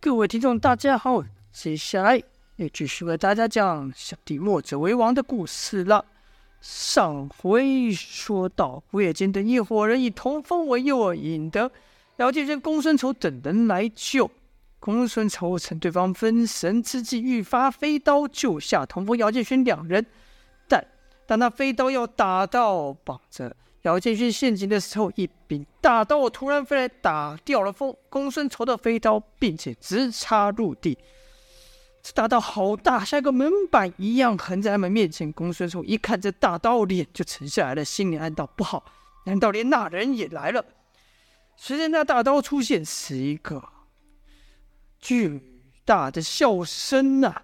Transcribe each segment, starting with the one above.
各位听众，大家好，接下来也继续为大家讲小弟墨者为王的故事了。上回说到，胡野间等一伙人以童风为诱饵引得，姚建轩、公孙丑等人来救。公孙丑趁对方分神之际，欲发飞刀救下童风、姚建轩两人，但当那飞刀要打到绑着。姚建勋陷阱的时候，一柄大刀突然飞来，打掉了风公孙丑的飞刀，并且直插入地。这大刀好大，像个门板一样横在他们面前。公孙丑一看这大刀，脸就沉下来了，心里暗道：不好，难道连那人也来了？随着那大刀出现，是一个巨大的笑声呐！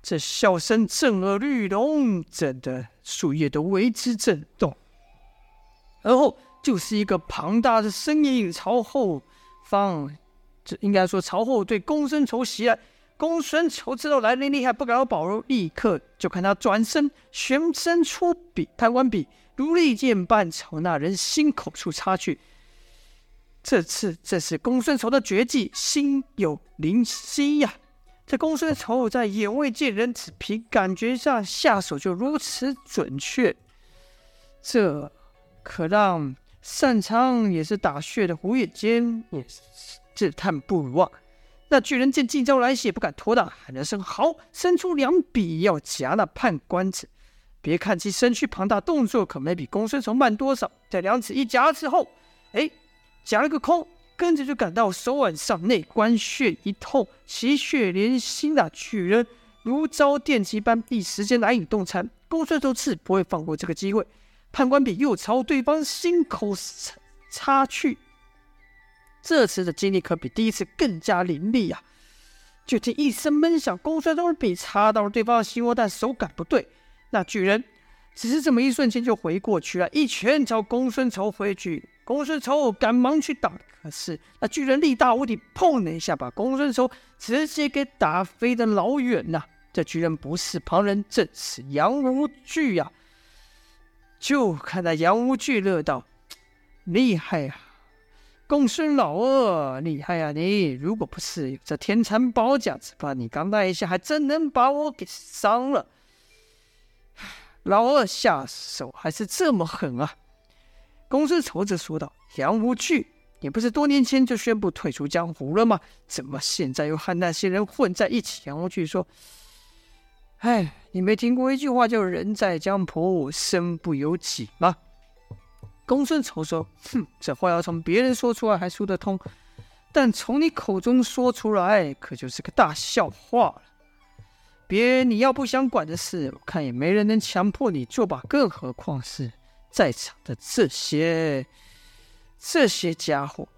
这笑声震耳欲聋，震得树叶都为之震动。而后就是一个庞大的身影朝后方，这应该说朝后对公孙仇袭来。公孙仇知道来人厉害，不敢有保留，立刻就看他转身旋身出笔，判官笔如利剑般朝那人心口处插去。这次这是公孙仇的绝技，心有灵犀呀！这公孙仇在眼未见人，只凭感觉上下手就如此准确，这。可让擅长也是打穴的胡野间也是自叹不如啊！那巨人见计招来袭，也不敢拖大，喊了声“好”，伸出两笔要夹那判官子。别看其身躯庞大，动作可没比公孙丑慢多少。在两指一夹之后，哎，夹了个空，跟着就感到手腕上内关穴一痛，其血连心。的巨人如遭电击般，一时间难以动弹。公孙丑自不会放过这个机会。判官笔又朝对方心口插插去，这次的劲力可比第一次更加凌厉啊！就听一声闷响，公孙丑的笔插到了对方的心窝，但手感不对。那巨人只是这么一瞬间就回过去了，一拳朝公孙丑挥去。公孙丑赶忙去挡，可是那巨人力大无敌，砰的一下把公孙丑直接给打飞的老远呐！这巨人不是旁人，正是杨无惧呀！就看那杨无惧乐道：“厉害呀，公孙老二，厉害呀！你如果不是有这天蚕宝甲，只怕你刚那一下还真能把我给伤了。老二下手还是这么狠啊！”公孙丑则说道：“杨无惧，你不是多年前就宣布退出江湖了吗？怎么现在又和那些人混在一起？”杨无惧说。哎，你没听过一句话叫“人在江湖，身不由己”吗？公孙丑说：“哼，这话要从别人说出来还说得通，但从你口中说出来，可就是个大笑话了。别人你要不想管的事，我看也没人能强迫你做吧。更何况是在场的这些这些家伙。”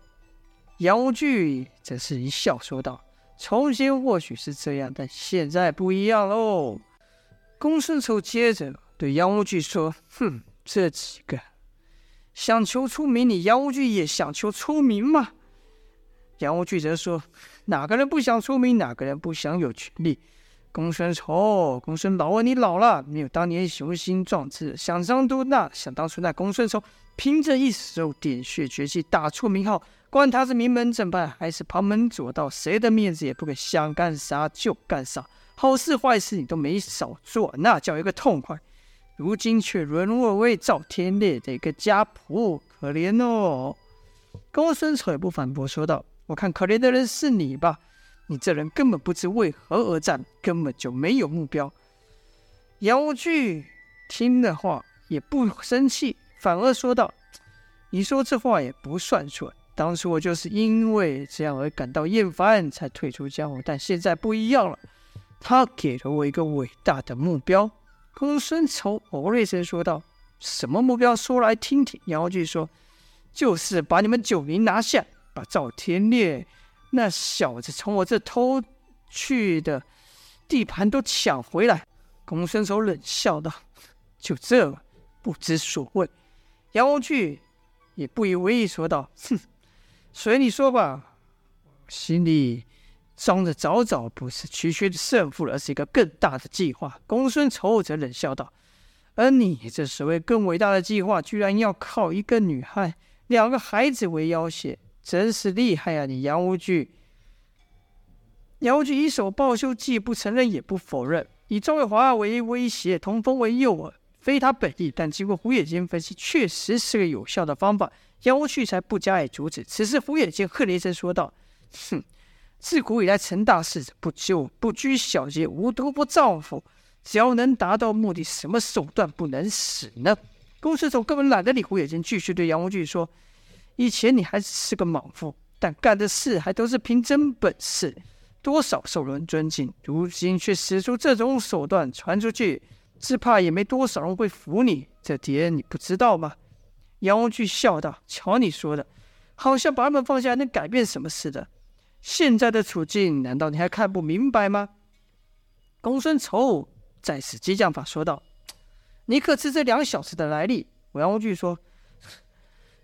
杨无惧则是一笑说道。从前或许是这样，但现在不一样喽。公孙丑接着对杨无惧说：“哼，这几个想求出名，你杨无惧也想求出名吗？”杨无惧则说：“哪个人不想出名？哪个人不想有权利？”公孙丑，公孙老啊，你老了，没有当年雄心壮志。想当初那，想当初那公孙丑，凭着一手点穴绝技打出名号，管他是名门正派还是旁门左道，谁的面子也不给，想干啥就干啥，好事坏事你都没少做，那叫一个痛快。如今却沦落为赵天烈的一个家仆，可怜哦。公孙丑也不反驳，说道：“我看可怜的人是你吧。”你这人根本不知为何而战，根本就没有目标。杨无惧听的话也不生气，反而说道：“你说这话也不算错。当初我就是因为这样而感到厌烦，才退出江湖。但现在不一样了，他给了我一个伟大的目标。”公孙丑哦了一声说道：“什么目标？说来听听。”杨无惧说：“就是把你们九灵拿下，把赵天烈。”那小子从我这偷去的地盘都抢回来。公孙丑冷笑道：“就这，不知所谓。”杨无惧也不以为意，说道：“ 哼，随你说吧。心里装着早早不是区区的胜负，而是一个更大的计划。”公孙丑则冷笑道：“而你这所谓更伟大的计划，居然要靠一个女孩、两个孩子为要挟。”真是厉害啊！你杨无惧，杨无惧一手抱胸，既不承认也不否认，以周伟华为威胁，童风为诱饵，非他本意。但经过胡野间分析，确实是个有效的方法。杨无惧才不加以阻止。此时胡野间喝了一声，说道：“哼，自古以来成大事者不救不拘小节，无毒不丈夫。只要能达到目的，什么手段不能使呢？”公孙总根本懒得理胡野间，继续对杨无惧说：“以前你还是个莽夫，但干的事还都是凭真本事。”多少受人尊敬，如今却使出这种手段传出去，只怕也没多少人会服你。这点你不知道吗？杨无惧笑道：“瞧你说的，好像把他们放下能改变什么似的。现在的处境，难道你还看不明白吗？”公孙丑再次激将法说道：“你可知这两小子的来历？”杨无惧说：“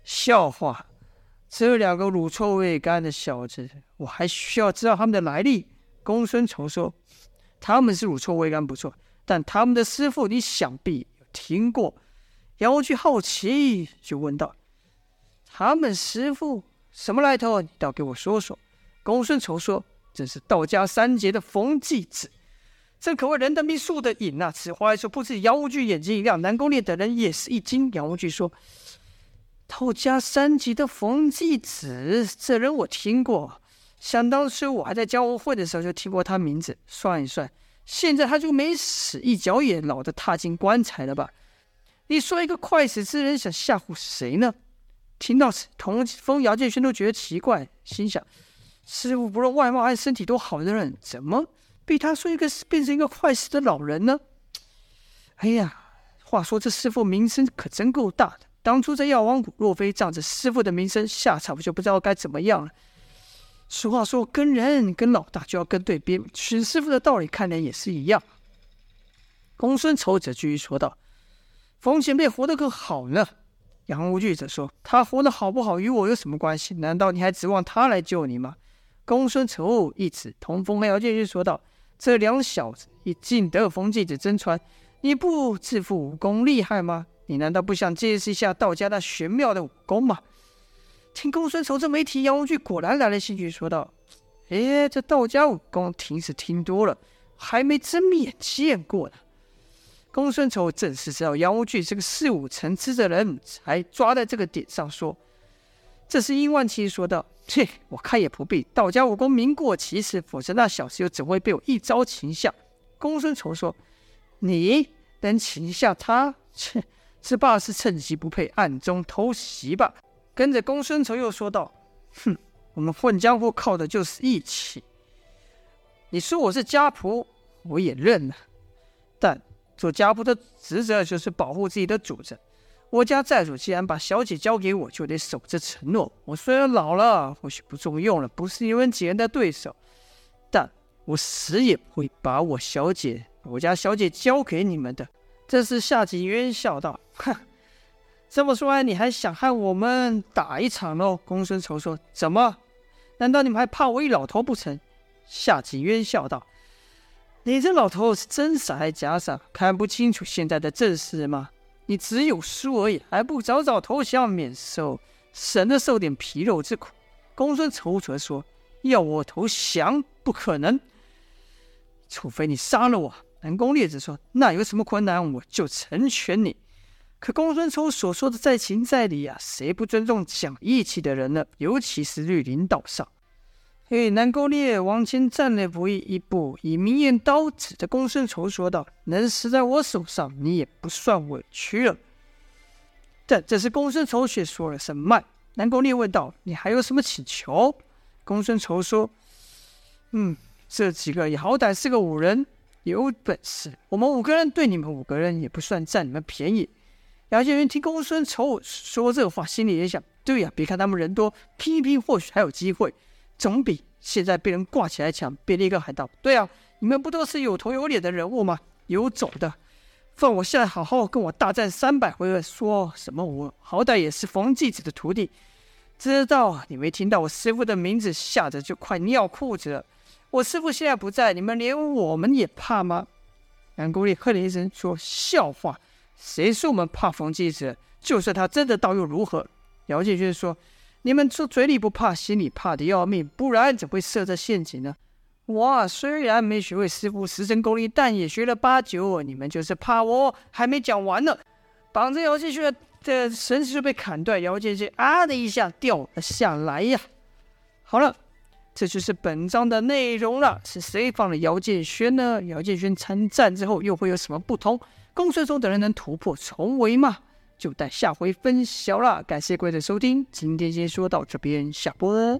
笑话。”这两个乳臭未干的小子，我还需要知道他们的来历？公孙丑说：“他们是乳臭未干，不错，但他们的师傅，你想必有听过。”杨无惧好奇，就问道：“他们师傅什么来头？你倒给我说说。”公孙丑说：“这是道家三杰的冯继子，这可谓人的命，树的影啊！”此话一出，不止杨无惧眼睛一亮，南宫烈等人也是一惊。杨无惧说。道家三级的冯继子，这人我听过。想当初我还在江湖会的时候就听过他名字。算一算，现在他就没死，一脚也老得踏进棺材了吧？你说一个快死之人想吓唬谁呢？听到此，童风、姚建轩都觉得奇怪，心想：师傅不论外貌还是身体都好的人，怎么被他说一个变成一个快死的老人呢？哎呀，话说这师傅名声可真够大的。当初在药王谷，若非仗着师傅的名声，下场就不知道该怎么样了。俗话说，跟人跟老大就要跟对边，许师傅的道理看人也是一样。公孙丑者继续说道：“冯前辈活得可好呢？”杨无惧则说：“他活得好不好与我有什么关系？难道你还指望他来救你吗？”公孙丑一指同风和姚建勋说道：“这两小子已尽得冯继子真传，你不自负武功厉害吗？”你难道不想见识一下道家那玄妙的武功吗？听公孙丑这么一提，杨无惧果然来了兴趣，说道：“哎，这道家武功听是听多了，还没真面见过呢。”公孙丑正是知道杨无惧是个四五成之的人，才抓在这个点上说：“这时殷万期说道：‘切，我看也不必，道家武功名过其实，否则那小子又怎会被我一招擒下？’公孙丑说：‘你能擒下他？’切。”只怕是趁其不备，暗中偷袭吧。跟着公孙丑又说道：“哼，我们混江湖靠的就是义气。你说我是家仆，我也认了。但做家仆的职责就是保护自己的主子。我家寨主既然把小姐交给我，就得守着承诺。我虽然老了，或许不中用了，不是你们几人的对手，但我死也不会把我小姐，我家小姐交给你们的。”这时夏侯渊笑道。哼，这么说来，你还想和我们打一场喽？公孙丑说：“怎么？难道你们还怕我一老头不成？”夏景渊笑道：“你这老头是真傻还假傻？看不清楚现在的阵势吗？你只有输而已，还不早早投降，免受省得受点皮肉之苦。”公孙丑则说：“要我投降，不可能，除非你杀了我。”南宫烈子说：“那有什么困难？我就成全你。”可公孙丑所说的在情在理啊，谁不尊重讲义气的人呢？尤其是绿林道上。嘿，南宫烈往前站了不一一步，以明艳刀指着公孙丑说道：“能死在我手上，你也不算委屈了。”但这时公孙丑却说了声慢。南宫烈问道：“你还有什么请求？”公孙丑说：“嗯，这几个也好歹是个五人。”有本事，我们五个人对你们五个人也不算占你们便宜。杨建云听公孙丑说这话，心里也想：对呀，别看他们人多，拼一拼或许还有机会，总比现在被人挂起来强。别的一个喊道：对啊，你们不都是有头有脸的人物吗？有种的，放我现在好好跟我大战三百回合，说什么我好歹也是冯继子的徒弟，知道你没听到我师傅的名字，吓得就快尿裤子了。我师傅现在不在，你们连我们也怕吗？南宫烈喝了一声，说：“笑话！谁说我们怕冯继子？就算他真的到又如何？”姚建勋说：“你们说嘴里不怕，心里怕的要命，不然怎会设这陷阱呢？”我，虽然没学会师傅十成功力，但也学了八九。你们就是怕我还没讲完呢。绑着姚建勋的绳子就被砍断，姚建勋啊的一下掉了下来呀。好了，这就是本章的内容了。是谁放了姚建勋呢？姚建勋参战之后又会有什么不同？公孙松等人能突破重围吗？就待下回分晓了。感谢各位的收听，今天先说到这边，下播。